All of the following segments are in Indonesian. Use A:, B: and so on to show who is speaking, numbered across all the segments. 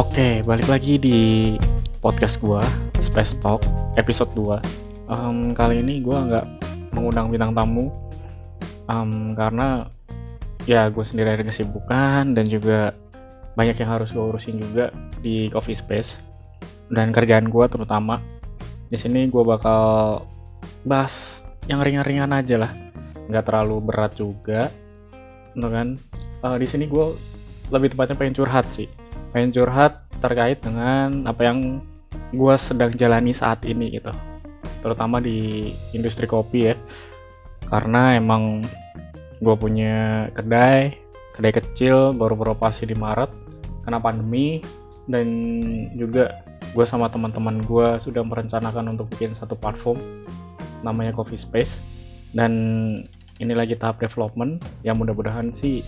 A: Oke, balik lagi di podcast gua Space Talk episode 2 um, Kali ini gua nggak mengundang bintang tamu um, Karena ya gue sendiri ada kesibukan dan juga banyak yang harus gue urusin juga di coffee space. Dan kerjaan gue terutama di sini gue bakal bahas yang ringan-ringan aja lah. Nggak terlalu berat juga kan? Uh, di sini gue lebih tepatnya pengen curhat sih pengen curhat terkait dengan apa yang gue sedang jalani saat ini gitu. Terutama di industri kopi ya. Karena emang gue punya kedai kedai kecil baru beroperasi di Maret kena pandemi dan juga gue sama teman-teman gue sudah merencanakan untuk bikin satu platform namanya Coffee Space. Dan ini lagi tahap development yang mudah-mudahan sih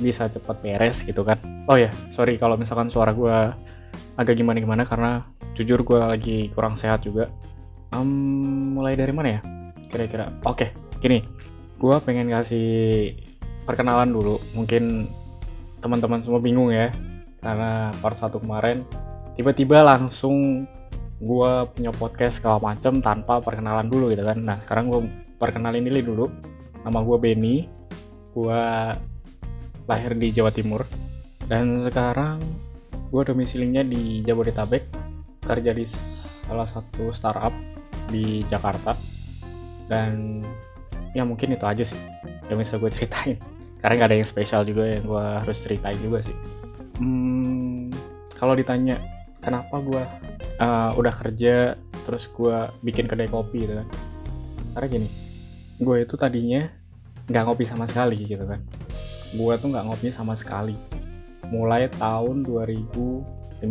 A: bisa cepat beres gitu kan. Oh ya sorry kalau misalkan suara gue agak gimana-gimana karena jujur gue lagi kurang sehat juga. Um, mulai dari mana ya? Kira-kira. Oke okay, gini. Gue pengen kasih perkenalan dulu. Mungkin teman-teman semua bingung ya. Karena part satu kemarin tiba-tiba langsung gue punya podcast segala macem tanpa perkenalan dulu gitu kan. Nah sekarang gue perkenalin ini dulu. Nama gue Benny. Gue lahir di Jawa Timur. Dan sekarang gue domisilinya di Jabodetabek kerja di salah satu startup di Jakarta. Dan ya mungkin itu aja sih yang bisa gue ceritain. Karena nggak ada yang spesial juga yang gue harus ceritain juga sih. Hmm, kalau ditanya kenapa gue uh, udah kerja terus gue bikin kedai kopi gitu kan? Karena gini gue itu tadinya nggak ngopi sama sekali gitu kan gue tuh nggak ngopi sama sekali. Mulai tahun 2015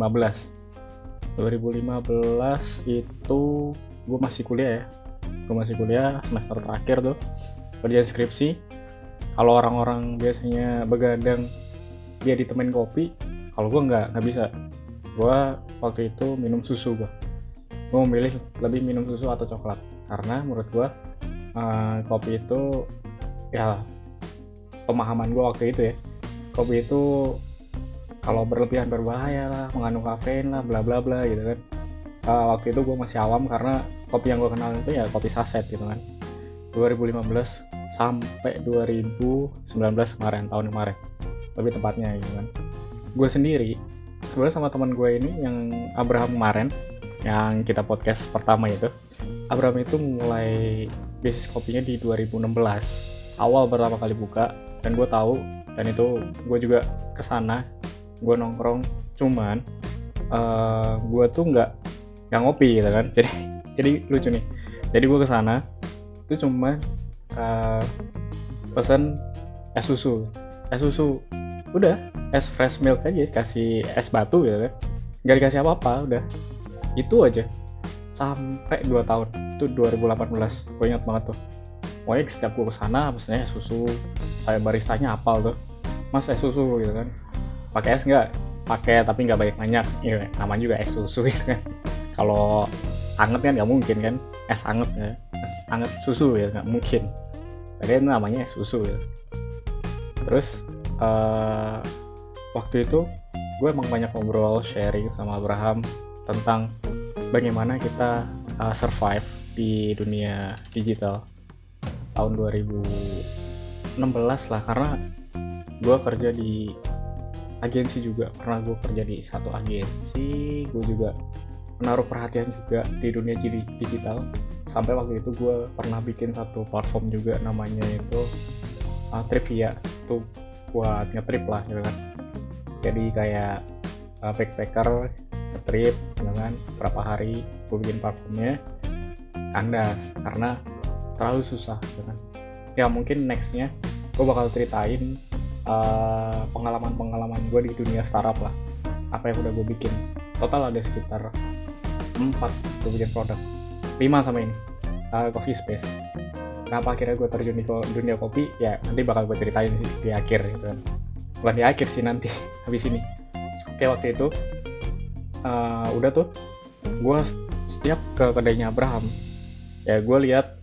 A: 2015 itu gue masih kuliah ya. Gue masih kuliah semester terakhir tuh. Kerjaan skripsi. Kalau orang-orang biasanya begadang dia ditemen kopi kalau gue nggak nggak bisa. Gue waktu itu minum susu gue gue memilih lebih minum susu atau coklat. Karena menurut gue uh, kopi itu ya pemahaman gue waktu itu ya. Kopi itu kalau berlebihan berbahaya lah mengandung kafein lah bla bla bla gitu kan. Uh, waktu itu gue masih awam karena kopi yang gue kenal itu ya kopi saset gitu kan. 2015 sampai 2019 kemarin tahun kemarin. Lebih tepatnya gitu kan. Gue sendiri sebenarnya sama teman gue ini yang Abraham kemarin yang kita podcast pertama itu Abraham itu mulai bisnis kopinya di 2016 awal pertama kali buka dan gue tahu dan itu gue juga ke sana gue nongkrong. Cuman uh, eh, gue tuh nggak nggak ngopi gitu kan. Jadi jadi lucu nih. Jadi gue ke sana itu cuma uh, pesen es susu. Es susu udah es fresh milk aja kasih es batu gitu kan. Nggak dikasih apa-apa udah. Itu aja. Sampai 2 tahun. Itu 2018 gue ingat banget tuh pokoknya setiap gue ke sana maksudnya susu saya baristanya apal tuh. Mas es susu gitu kan. Pakai es nggak? Pakai tapi nggak banyak banyak ya, namanya juga es susu gitu kan. Kalau anget kan nggak mungkin kan. Es anget ya. Es anget susu ya nggak mungkin. Jadi namanya es susu ya. Terus uh, waktu itu gue emang banyak ngobrol sharing sama Abraham tentang bagaimana kita uh, survive di dunia digital tahun 2016 lah karena gue kerja di agensi juga. Pernah gue kerja di satu agensi gue juga menaruh perhatian juga di dunia digital. Sampai waktu itu gue pernah bikin satu platform juga namanya itu uh, Trivia tuh buat ngetrip lah gitu kan. Jadi kayak uh, backpacker ngetrip gitu kan. Berapa hari gue bikin platformnya? Kandas karena terlalu susah gitu kan? Ya mungkin nextnya gue bakal ceritain pengalaman pengalaman-pengalaman gue di dunia startup lah. Apa yang udah gue bikin. Total ada sekitar 4 gue bikin produk. 5 sama ini. Uh, coffee space. Kenapa akhirnya gue terjun di dunia kopi? Ya nanti bakal gue ceritain sih di akhir gitu kan. Bukan di akhir sih nanti. Habis ini. Oke waktu itu uh, udah tuh gue setiap ke kedainya Abraham ya gue lihat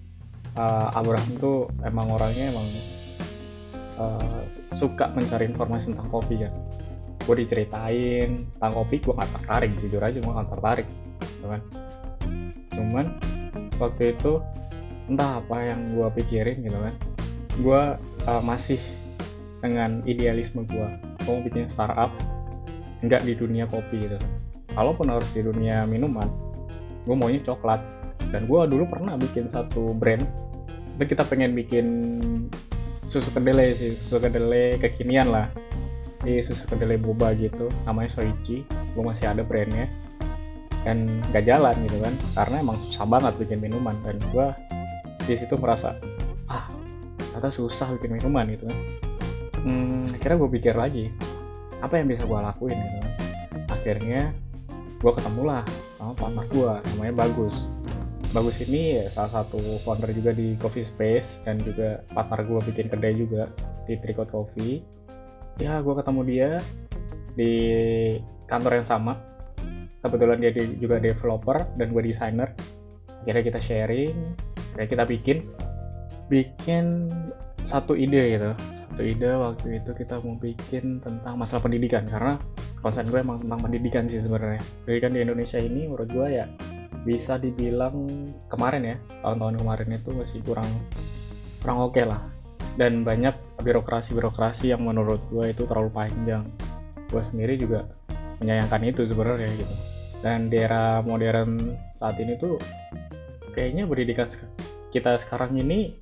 A: uh, Abraham tuh emang orangnya emang uh, suka mencari informasi tentang kopi kan. Gue diceritain tentang kopi gue nggak tertarik jujur aja gue nggak tertarik gitu kan. Cuman waktu itu entah apa yang gue pikirin gitu kan. Gue uh, masih dengan idealisme gue gue mau bikin startup nggak di dunia kopi gitu kalaupun harus di dunia minuman gue maunya coklat. Dan gue dulu pernah bikin satu brand itu kita pengen bikin susu kedelai sih susu kedelai kekinian lah. Di susu kedelai boba gitu namanya Soichi. Gue masih ada brandnya. Dan gak jalan gitu kan karena emang susah banget bikin minuman dan gue di situ merasa ah ternyata susah bikin minuman gitu kan. Hmm, akhirnya gue pikir lagi apa yang bisa gue lakuin? gitu kan. Akhirnya gue ketemu lah sama partner gue namanya Bagus Bagus ini ya salah satu founder juga di Coffee Space dan juga partner gue bikin kedai juga di Tricot Coffee. Ya gue ketemu dia di kantor yang sama. Kebetulan dia juga developer dan gue designer akhirnya kita sharing akhirnya kita bikin. Bikin satu ide gitu. Satu ide waktu itu kita mau bikin tentang masalah pendidikan. Karena konsen gue emang tentang pendidikan sih sebenarnya. Pendidikan di Indonesia ini menurut gue ya bisa dibilang kemarin ya tahun-tahun kemarin itu masih kurang kurang oke okay lah. Dan banyak birokrasi-birokrasi yang menurut gue itu terlalu panjang. Gue sendiri juga menyayangkan itu sebenarnya gitu. Dan di era modern saat ini tuh kayaknya pendidikan kita sekarang ini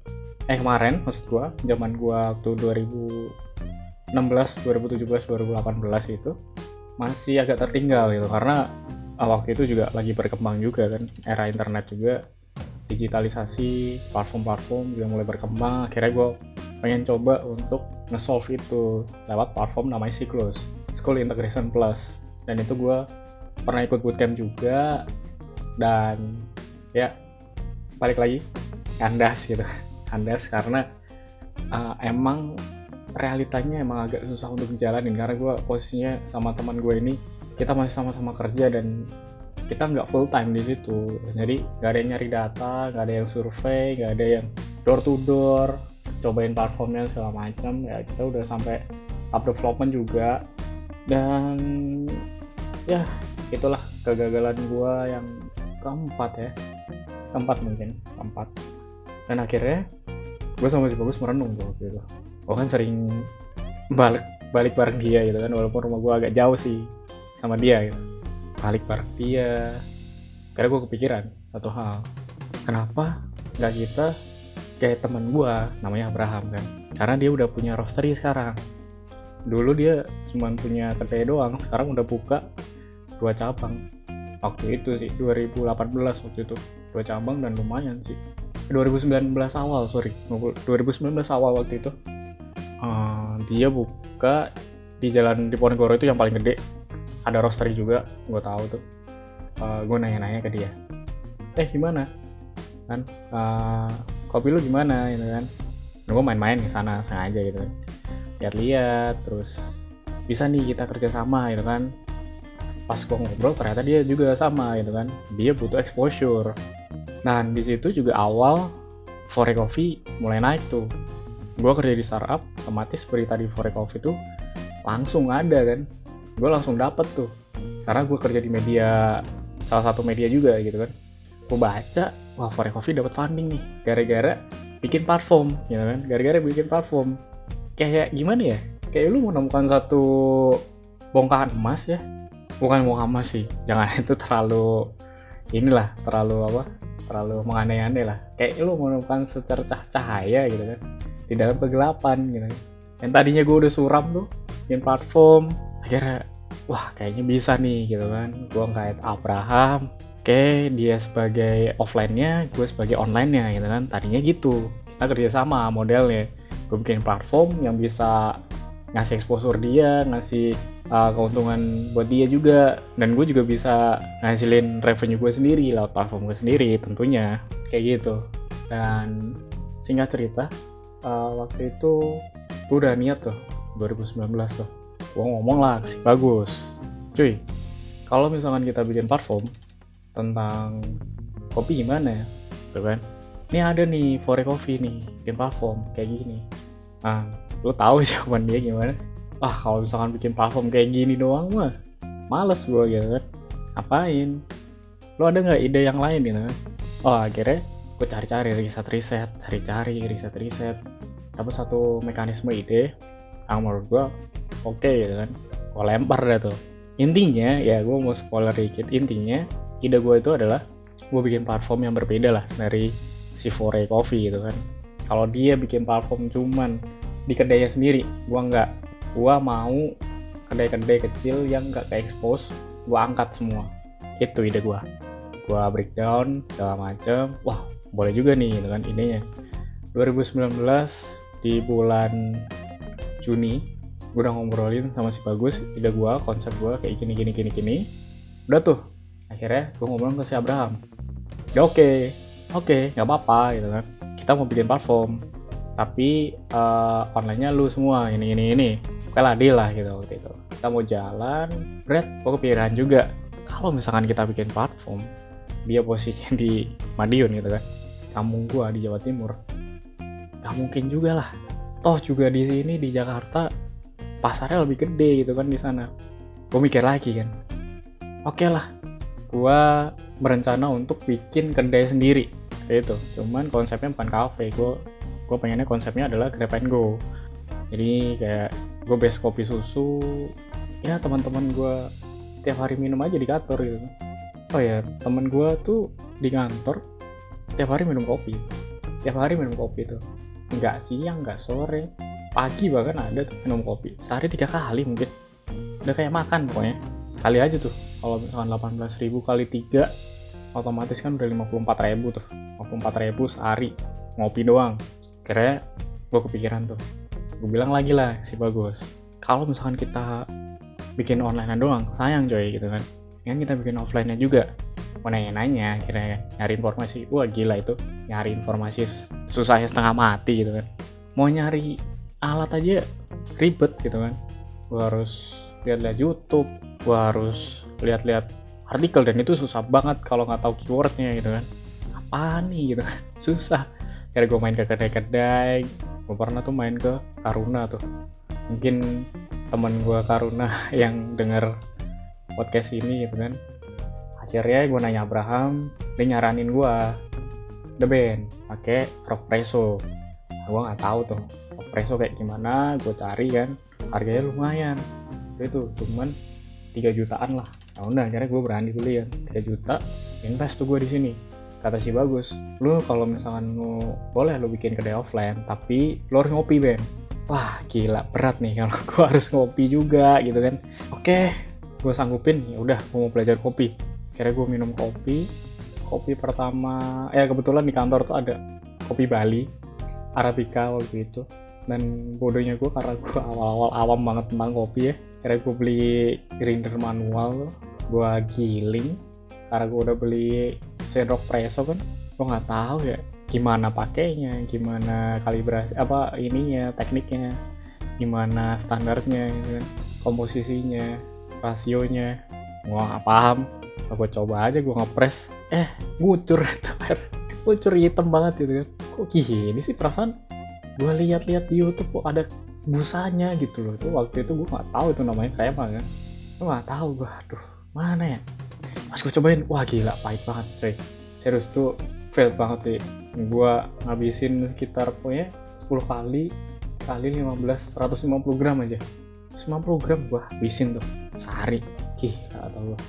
A: eh kemarin maksud gue zaman gue waktu 2016 2017 2018 itu masih agak tertinggal gitu. Karena waktu itu juga lagi berkembang juga kan era internet juga. Digitalisasi platform-platform juga mulai berkembang. Akhirnya gue pengen coba untuk nge-solve itu lewat platform namanya Cyclus School Integration Plus. Dan itu gue pernah ikut bootcamp juga. Dan ya balik lagi kandas gitu. Kandas karena uh, emang realitanya emang agak susah untuk dijalanin karena gue posisinya sama teman gue ini kita masih sama-sama kerja dan kita nggak full time di situ. Jadi nggak ada yang nyari data nggak ada yang survei nggak ada yang door to door cobain platformnya segala macam. Ya kita udah sampai up development juga. Dan ya itulah kegagalan gua yang keempat ya. Keempat mungkin keempat. Dan akhirnya gue sama si bagus merenung tuh waktu itu. Gue kan sering balik balik bareng dia gitu kan walaupun rumah gue agak jauh sih sama dia gitu. Balik bareng dia. Karena gue kepikiran satu hal. Kenapa nggak kita kayak teman gue namanya Abraham kan? Karena dia udah punya roastery sekarang. Dulu dia cuma punya kedai doang sekarang udah buka dua cabang. Waktu itu sih 2018 waktu itu. Dua cabang dan lumayan sih. 2019 awal sorry. 2019 awal waktu itu. Uh, dia buka di jalan di Ponegoro itu yang paling gede ada roastery juga gue tahu tuh. Uh, gue nanya-nanya ke dia. Eh gimana? Kan uh, kopi lu gimana? Gitu kan. Nah, gue main-main ke sana sengaja gitu kan. Lihat-lihat terus bisa nih kita kerja sama gitu kan. Pas gue ngobrol ternyata dia juga sama gitu kan. Dia butuh exposure. Nah di situ juga awal Fore Coffee mulai naik tuh. Gue kerja di startup otomatis berita di Fore Coffee tuh langsung ada kan gue langsung dapet tuh. Karena gue kerja di media salah satu media juga gitu kan. Gue baca wah Fore Coffee dapat funding nih. Gara-gara bikin platform gitu kan. Gara-gara bikin platform kayak gimana ya? Kayak lu menemukan satu bongkahan emas ya. Bukan bongkahan emas sih. Jangan itu terlalu inilah terlalu apa? Terlalu menganeh-aneh lah. Kayak lu menemukan secercah cahaya gitu kan. Di dalam kegelapan gitu kan. Yang tadinya gue udah suram tuh bikin platform akhirnya wah kayaknya bisa nih gitu kan gue ngait Abraham Oke, dia sebagai offline-nya, gue sebagai online-nya gitu kan. Tadinya gitu. Kita kerjasama modelnya. Gue bikin platform yang bisa ngasih exposure dia, ngasih uh, keuntungan buat dia juga. Dan gue juga bisa ngasilin revenue gue sendiri lewat platform gue sendiri tentunya. Kayak gitu. Dan singkat cerita, uh, waktu itu gue udah niat tuh, 2019 tuh. Gue ngomong lah, sih. Bagus. Cuy, kalau misalkan kita bikin platform, tentang kopi gimana ya? Tuh kan? Ini ada nih Fore Coffee nih bikin platform kayak gini. Nah lu tahu jawaban dia gimana? Ah kalau misalkan bikin platform kayak gini doang mah males gue gitu kan. Apain lo ada nggak ide yang lain gitu kan oh akhirnya gue cari-cari riset riset cari-cari riset riset dapat satu mekanisme ide yang menurut gue oke okay, gitu kan. Gue lempar dah tuh. Intinya ya gue mau spoiler dikit intinya ide gue itu adalah gue bikin platform yang berbeda lah dari si Fore Coffee gitu kan. Kalau dia bikin platform cuman di kedainya sendiri gue nggak. Gue mau kedai-kedai kecil yang nggak ke expose gue angkat semua. Itu ide gue gue breakdown segala macem. Wah boleh juga nih gitu kan idenya. 2019 di bulan Juni gue udah ngobrolin sama si Bagus ide gue konsep gue kayak gini gini gini gini. Udah tuh akhirnya gue ngobrol ke si Abraham. Ya oke okay, oke okay, nggak apa-apa gitu kan. Kita mau bikin platform tapi uh, onlinenya lu semua ini ini ini. Oke lah deal lah gitu waktu itu. Kita mau jalan berat gue kepikiran juga. Kalau misalkan kita bikin platform dia posisinya di Madiun gitu kan. Kampung gua di Jawa Timur. Nggak mungkin juga lah. Toh juga di sini di Jakarta pasarnya lebih gede gitu kan di sana. Gue mikir lagi kan oke okay lah gue berencana untuk bikin kedai sendiri itu cuman konsepnya bukan kafe gue gue pengennya konsepnya adalah grab and go. Jadi kayak gue base kopi susu ya teman-teman gue tiap hari minum aja di kantor gitu. Oh ya temen gue tuh di kantor tiap hari minum kopi. Tiap hari minum kopi tuh. Nggak siang nggak sore pagi bahkan ada tuh minum kopi. Sehari tiga kali mungkin. Udah kayak makan pokoknya. Kali aja tuh. Kalau misalkan 18 ribu kali 3 otomatis kan udah 54 ribu tuh. 54 ribu sehari. Ngopi doang. Kira gue kepikiran tuh. Gue bilang lagi lah si bagus. Kalau misalkan kita bikin online doang sayang coy gitu kan. Kan kita bikin offline nya juga. Mau nanya-nanya kira nyari informasi. Wah gila itu. Nyari informasi susahnya setengah mati gitu kan. Mau nyari alat aja ribet gitu kan. Gue harus lihat-lihat YouTube gue harus lihat-lihat artikel dan itu susah banget kalau nggak tahu keywordnya gitu kan. Apa nih gitu kan? Susah. Karena gue main ke kedai-kedai. Gue pernah tuh main ke Karuna tuh. Mungkin temen gue Karuna yang denger podcast ini gitu kan. Akhirnya gue nanya Abraham dia nyaranin gue The Band pakai rock preso gue nggak tahu tuh preso kayak gimana gue cari kan. Harganya lumayan. Itu cuman 3 jutaan lah. Nah udah akhirnya gue berani dulu ya 3 juta invest tuh gue di sini. Kata si bagus lu kalau misalkan lu boleh lu bikin kedai offline tapi lu harus ngopi Ben. Wah gila berat nih kalau gue harus ngopi juga gitu kan. Oke gue sanggupin. Ya udah gue mau belajar kopi. Kira gue minum kopi. Kopi pertama ya kebetulan di kantor tuh ada kopi Bali Arabica waktu itu dan bodohnya gue karena gue awal-awal awam banget tentang kopi ya. Kira gue beli grinder manual gue giling. Karena gue udah beli sendok preso kan. Gue nggak tahu ya gimana pakainya gimana kalibrasi apa ininya tekniknya gimana standarnya gitu komposisinya rasionya. Gue nggak paham. Gue coba aja gue ngepres eh ngucur itu air. Ngucur hitam banget gitu kan. Kok gini sih perasaan gue lihat-lihat di YouTube kok ada busanya gitu loh. Itu waktu itu gue nggak tahu itu namanya kayak apa kan. Gue nggak tahu gue aduh mana ya? Pas gue cobain wah gila pahit banget coy. Serius tuh fail banget sih. Gue ngabisin sekitar pokoknya 10 kali kali 15 150 gram aja. 150 gram gue habisin tuh sehari. Gila atau gue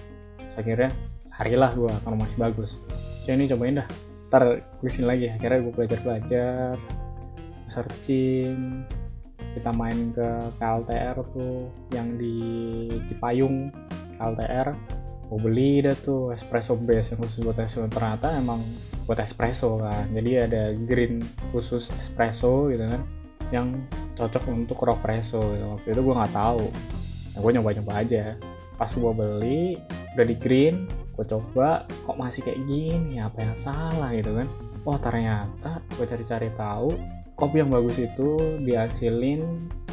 A: akhirnya harilah gue kalau masih bagus. Jadi ini cobain dah. Ntar gue lagi. Akhirnya gue belajar belajar searching. Kita main ke KLTR tuh yang di Cipayung KLTR mau beli dah tuh espresso base yang khusus buat espresso. Ternyata emang buat espresso kan. Jadi ada green khusus espresso gitu kan yang cocok untuk rock presso gitu. waktu itu gue nggak tahu. Nah, gue nyoba nyoba aja. Pas gue beli udah di green gue coba kok masih kayak gini? Apa yang salah gitu kan? Oh ternyata gue cari-cari tahu kopi yang bagus itu dihasilin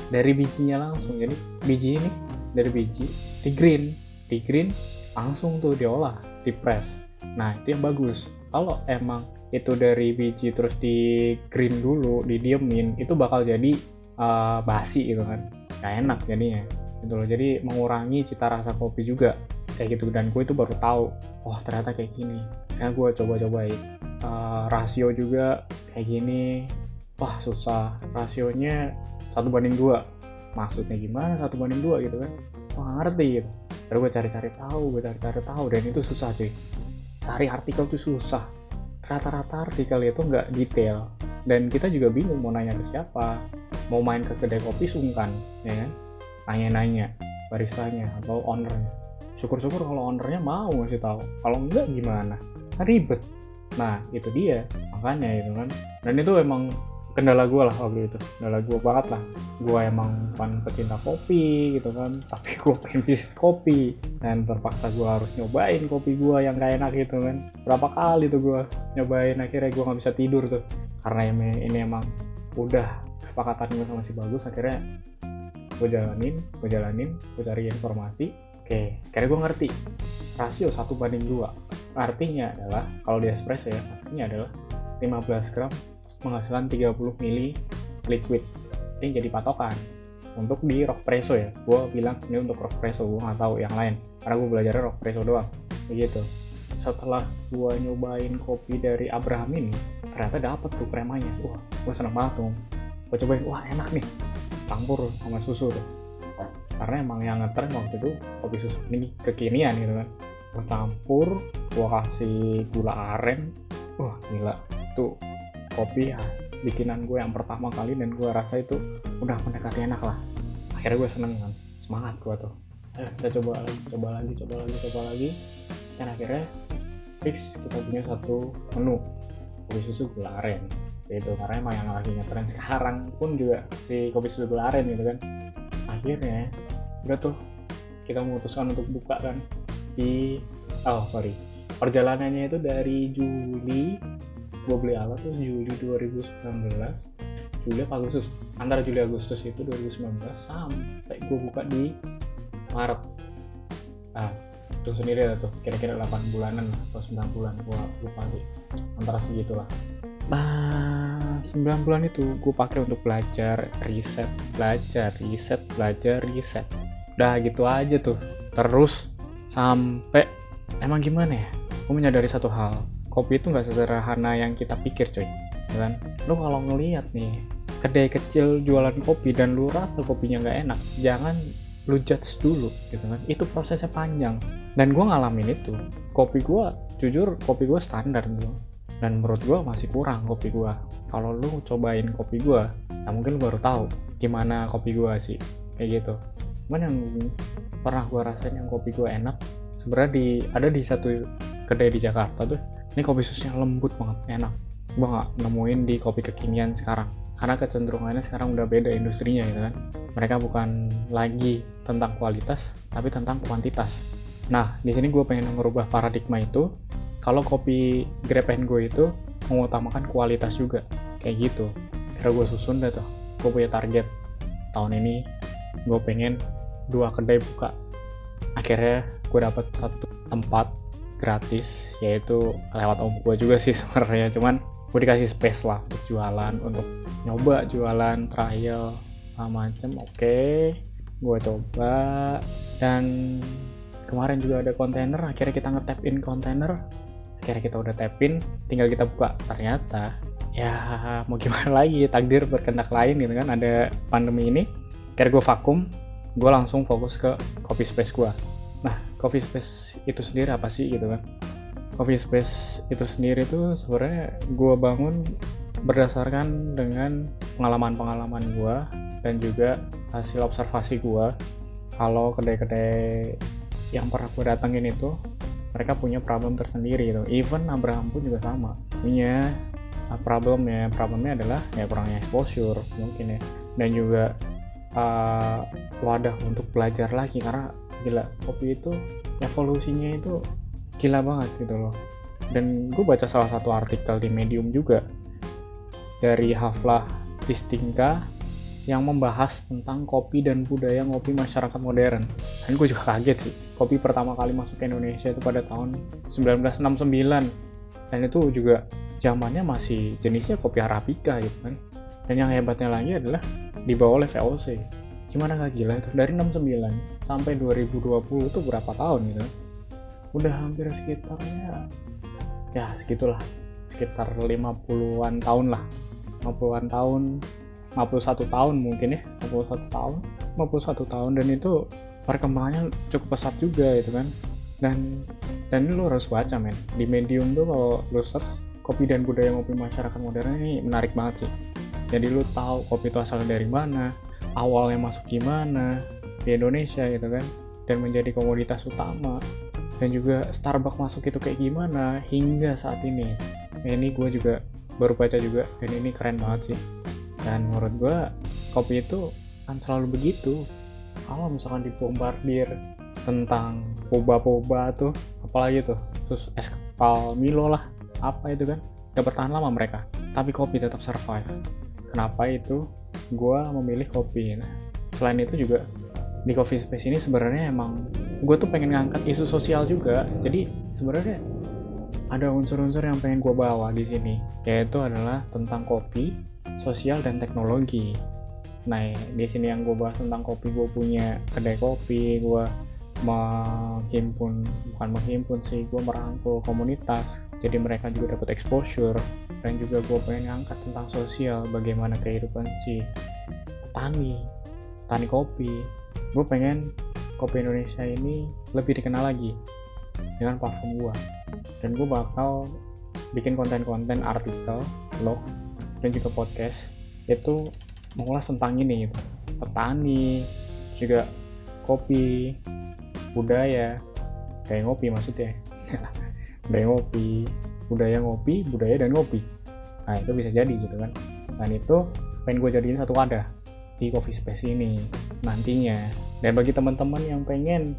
A: dari bijinya langsung. Jadi biji ini dari biji di green di green langsung tuh diolah di press nah itu yang bagus. Kalau emang itu dari biji terus di green dulu didiemin itu bakal jadi uh, basi gitu kan. Gak enak jadinya gitu loh. Jadi mengurangi cita rasa kopi juga. Kayak gitu. Dan gue itu baru tahu oh ternyata kayak gini. Karena gue coba-cobain. Uh, rasio juga kayak gini wah susah. Rasionya satu banding dua. Maksudnya gimana satu banding dua gitu kan? Wah ngerti gitu. Terus gue cari-cari tahu gue cari-cari tahu. Dan itu susah cuy. Cari artikel tuh susah. Rata-rata artikel itu nggak detail. Dan kita juga bingung mau nanya ke siapa. Mau main ke kedai kopi sungkan ya kan? Nanya-nanya baristanya atau ownernya. Syukur-syukur kalau ownernya mau ngasih tahu. Kalau enggak gimana? Ribet. Nah itu dia. Makanya itu kan. Dan itu emang kendala gue lah waktu itu. Kendala gue banget lah. Gue emang bukan pecinta kopi gitu kan tapi gue pengen bisnis kopi. Dan terpaksa gue harus nyobain kopi gue yang gak enak gitu kan. Berapa kali tuh gue nyobain akhirnya gue nggak bisa tidur tuh. Karena ini, ini emang udah kesepakatan gue sama si bagus akhirnya gue jalanin gue jalanin gue cari informasi. Oke karena gue ngerti rasio satu banding dua. Artinya adalah kalau di espresso ya artinya adalah 15 gram menghasilkan 30 mili liquid. Ini jadi patokan untuk di rock presso ya. Gue bilang ini untuk rock presso gue nggak tahu yang lain. Karena gue belajar rock presso doang. Begitu. Setelah gue nyobain kopi dari Abraham ini ternyata dapet tuh kremanya. Wah gue seneng banget tuh. Gue cobain wah enak nih. Campur sama susu tuh. Karena emang yang ngetren waktu itu kopi susu. Ini kekinian gitu kan. Gue campur gue kasih gula aren. Wah gila. Tuh kopi ya bikinan gue yang pertama kali dan gue rasa itu udah mendekati enak lah. Akhirnya gue seneng kan semangat gue tuh. Ayo, kita coba lagi coba lagi coba lagi coba lagi. Dan akhirnya fix kita punya satu menu. Kopi susu gula aren gitu karena emang yang lagi ngetren sekarang pun juga si kopi susu gula aren gitu kan. Akhirnya udah tuh kita memutuskan untuk buka kan. Di oh sorry. Perjalanannya itu dari Juli gue beli alat tuh Juli 2019 Juli Agustus. Antara Juli Agustus itu 2019 sampai gue buka di Maret. Ah tuh sendiri lah tuh kira-kira 8 bulanan atau 9 bulan gue lupa sih. Antara segitulah. Nah 9 bulan itu gue pakai untuk belajar riset belajar riset belajar riset. Udah gitu aja tuh terus sampai emang gimana ya? Gue menyadari satu hal kopi itu nggak sesederhana yang kita pikir coy. Ya kan? Lu kalau ngeliat nih kedai kecil jualan kopi dan lu rasa kopinya nggak enak jangan lu judge dulu gitu kan? Itu prosesnya panjang. Dan gue ngalamin itu. Kopi gue jujur kopi gue standar gitu dan menurut gue masih kurang kopi gue kalau lu cobain kopi gue ya mungkin lu baru tahu gimana kopi gue sih kayak gitu. Cuman yang pernah gue rasain yang kopi gue enak sebenarnya di ada di satu kedai di Jakarta tuh ini kopi susunya lembut banget enak. Gue nggak nemuin di kopi kekinian sekarang. Karena kecenderungannya sekarang udah beda industrinya gitu kan. Mereka bukan lagi tentang kualitas tapi tentang kuantitas. Nah di sini gue pengen merubah paradigma itu. Kalau kopi grab and go itu mengutamakan kualitas juga. Kayak gitu. Kira gue susun deh tuh. Gue punya target. Tahun ini gue pengen dua kedai buka. Akhirnya gue dapet satu tempat gratis yaitu lewat om gue juga sih sebenarnya. Cuman gue dikasih space lah untuk jualan untuk nyoba jualan trial macam oke okay. gue coba. Dan kemarin juga ada kontainer akhirnya kita nge-tap in kontainer. Akhirnya kita udah tapin tinggal kita buka. Ternyata ya mau gimana lagi? Takdir berkendak lain gitu kan ada pandemi ini. Akhirnya gue vakum gue langsung fokus ke coffee space gue nah coffee space itu sendiri apa sih gitu kan? Coffee space itu sendiri tuh sebenarnya gue bangun berdasarkan dengan pengalaman-pengalaman gue dan juga hasil observasi gue kalau kedai-kedai yang pernah gue datengin itu mereka punya problem tersendiri gitu. Even Abraham pun juga sama. Punya uh, problem ya problemnya adalah ya kurangnya exposure mungkin ya. Dan juga uh, wadah untuk belajar lagi karena gila kopi itu evolusinya itu gila banget gitu loh dan gue baca salah satu artikel di Medium juga dari Haflah Distingka yang membahas tentang kopi dan budaya ngopi masyarakat modern. Dan gue juga kaget sih, kopi pertama kali masuk ke Indonesia itu pada tahun 1969. Dan itu juga zamannya masih jenisnya kopi Arabica gitu kan. Dan yang hebatnya lagi adalah dibawa oleh VOC. gimana gak gila itu dari 69 sampai 2020 itu berapa tahun gitu. Udah hampir sekitarnya ya segitulah. Sekitar 50-an tahun lah. 50-an tahun 51 tahun mungkin ya 51 tahun. 51 tahun dan itu perkembangannya cukup pesat juga gitu kan. Dan dan lo harus baca men. Di medium tuh kalau lo search kopi dan budaya ngopi masyarakat modern ini menarik banget sih. Jadi lo tahu kopi itu asalnya dari mana awalnya masuk gimana di Indonesia gitu kan dan menjadi komoditas utama dan juga Starbucks masuk itu kayak gimana hingga saat ini. Nah, ini gue juga baru baca juga dan ini keren banget sih. Dan menurut gue kopi itu kan selalu begitu. Kalau misalkan dibombardir tentang poba-poba tuh apalagi tuh terus es kepal Milo lah apa itu kan gak bertahan lama mereka. Tapi kopi tetap survive. Kenapa itu gue memilih kopi? Nah selain itu juga di coffee space ini sebenarnya emang gue tuh pengen ngangkat isu sosial juga. Jadi sebenarnya ada unsur-unsur yang pengen gue bawa di sini yaitu adalah tentang kopi sosial dan teknologi. Nah di sini yang gue bahas tentang kopi gue punya kedai kopi gue menghimpun bukan menghimpun sih gue merangkul komunitas. Jadi mereka juga dapat exposure dan juga gue pengen ngangkat tentang sosial bagaimana kehidupan si petani petani kopi gue pengen kopi Indonesia ini lebih dikenal lagi dengan platform gue dan gue bakal bikin konten-konten artikel, blog, dan juga podcast itu mengulas tentang ini gitu. petani, juga kopi, budaya, kayak ngopi maksudnya. Budaya ngopi, budaya ngopi, budaya dan ngopi. Nah itu bisa jadi gitu kan. Dan itu pengen gue jadiin satu wadah di coffee space ini nantinya. Dan bagi teman-teman yang pengen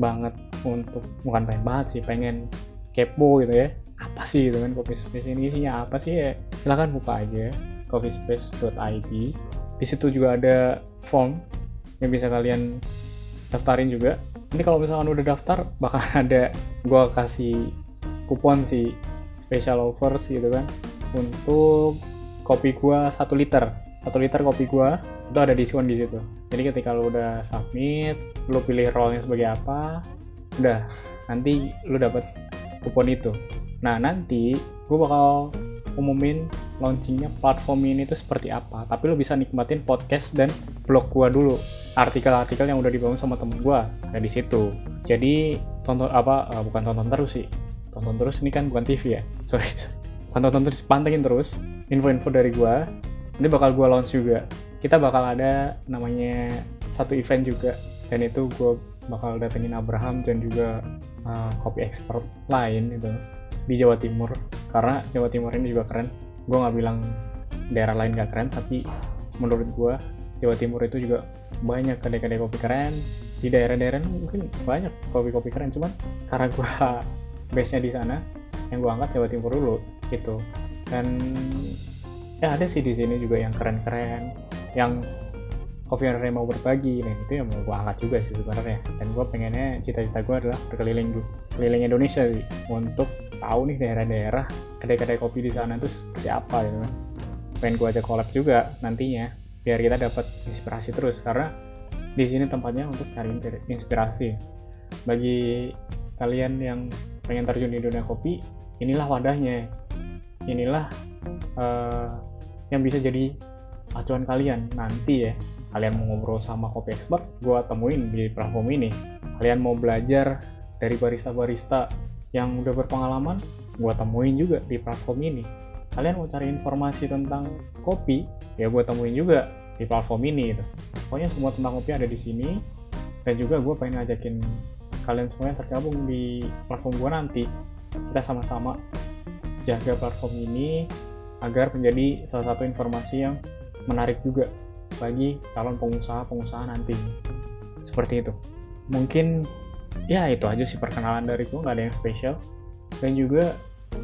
A: banget untuk bukan pengen banget sih pengen kepo gitu ya apa sih gitu kan coffee space ini isinya apa sih ya silahkan buka aja coffeespace.id di situ juga ada form yang bisa kalian daftarin juga. Ini kalau misalkan udah daftar bakal ada gua kasih kupon sih special offers gitu kan untuk kopi gua satu liter satu liter kopi gua itu ada diskon di situ. Jadi ketika lo udah submit lo pilih role-nya sebagai apa udah nanti lo dapat kupon itu. Nah nanti gue bakal umumin launchingnya platform ini tuh seperti apa tapi lo bisa nikmatin podcast dan blog gua dulu. Artikel-artikel yang udah dibangun sama temen gua ada di situ. Jadi tonton apa uh, bukan tonton terus sih. Tonton terus ini kan bukan TV ya. Sorry, sorry. tonton terus pantengin terus info-info dari gua ini bakal gue launch juga. Kita bakal ada namanya satu event juga. Dan itu gue bakal datengin Abraham dan juga uh, copy expert lain itu di Jawa Timur. Karena Jawa Timur ini juga keren. Gue nggak bilang daerah lain gak keren tapi menurut gue Jawa Timur itu juga banyak kedai-kedai kopi keren. Di daerah-daerah mungkin banyak kopi-kopi keren. Cuman karena gue base nya di sana yang gue angkat Jawa Timur dulu gitu. Dan ya ada sih di sini juga yang keren-keren. Yang Coffee and mau berbagi nah itu yang mau gue angkat juga sih sebenarnya. Dan gue pengennya cita-cita gue adalah berkeliling keliling Indonesia sih. Untuk tahu nih daerah-daerah kedai-kedai kopi di sana itu seperti apa gitu kan. Pengen gue aja collab juga nantinya biar kita dapat inspirasi terus. Karena di sini tempatnya untuk cari inspirasi. Bagi kalian yang pengen terjun di dunia kopi inilah wadahnya. Inilah uh, yang bisa jadi acuan kalian. Nanti ya kalian mau ngobrol sama kopi expert gue temuin di platform ini. Kalian mau belajar dari barista-barista yang udah berpengalaman gue temuin juga di platform ini. Kalian mau cari informasi tentang kopi ya gue temuin juga di platform ini gitu. pokoknya semua tentang kopi ada di sini dan juga gue pengen ngajakin kalian semuanya tergabung di platform gue nanti. Kita sama-sama jaga platform ini agar menjadi salah satu informasi yang menarik juga bagi calon pengusaha-pengusaha nanti. Seperti itu. Mungkin ya itu aja sih perkenalan dari gue, nggak ada yang spesial. Dan juga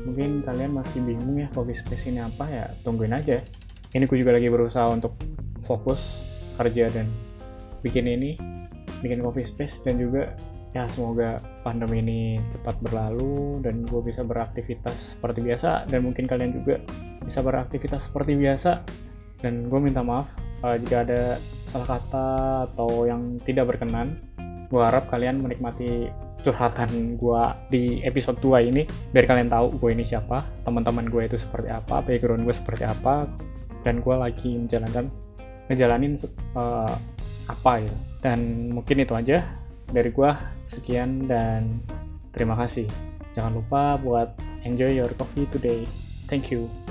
A: mungkin kalian masih bingung ya coffee space ini apa ya tungguin aja. Ini gue juga lagi berusaha untuk fokus kerja dan bikin ini, bikin coffee space dan juga ya semoga pandemi ini cepat berlalu dan gue bisa beraktivitas seperti biasa dan mungkin kalian juga bisa beraktivitas seperti biasa. Dan gue minta maaf uh, jika ada salah kata atau yang tidak berkenan gue harap kalian menikmati curhatan gue di episode 2 ini biar kalian tahu gue ini siapa teman-teman gue itu seperti apa background gue seperti apa dan gue lagi menjalankan ngejalanin uh, apa ya. Dan mungkin itu aja dari gue sekian dan terima kasih. Jangan lupa buat enjoy your coffee today. Thank you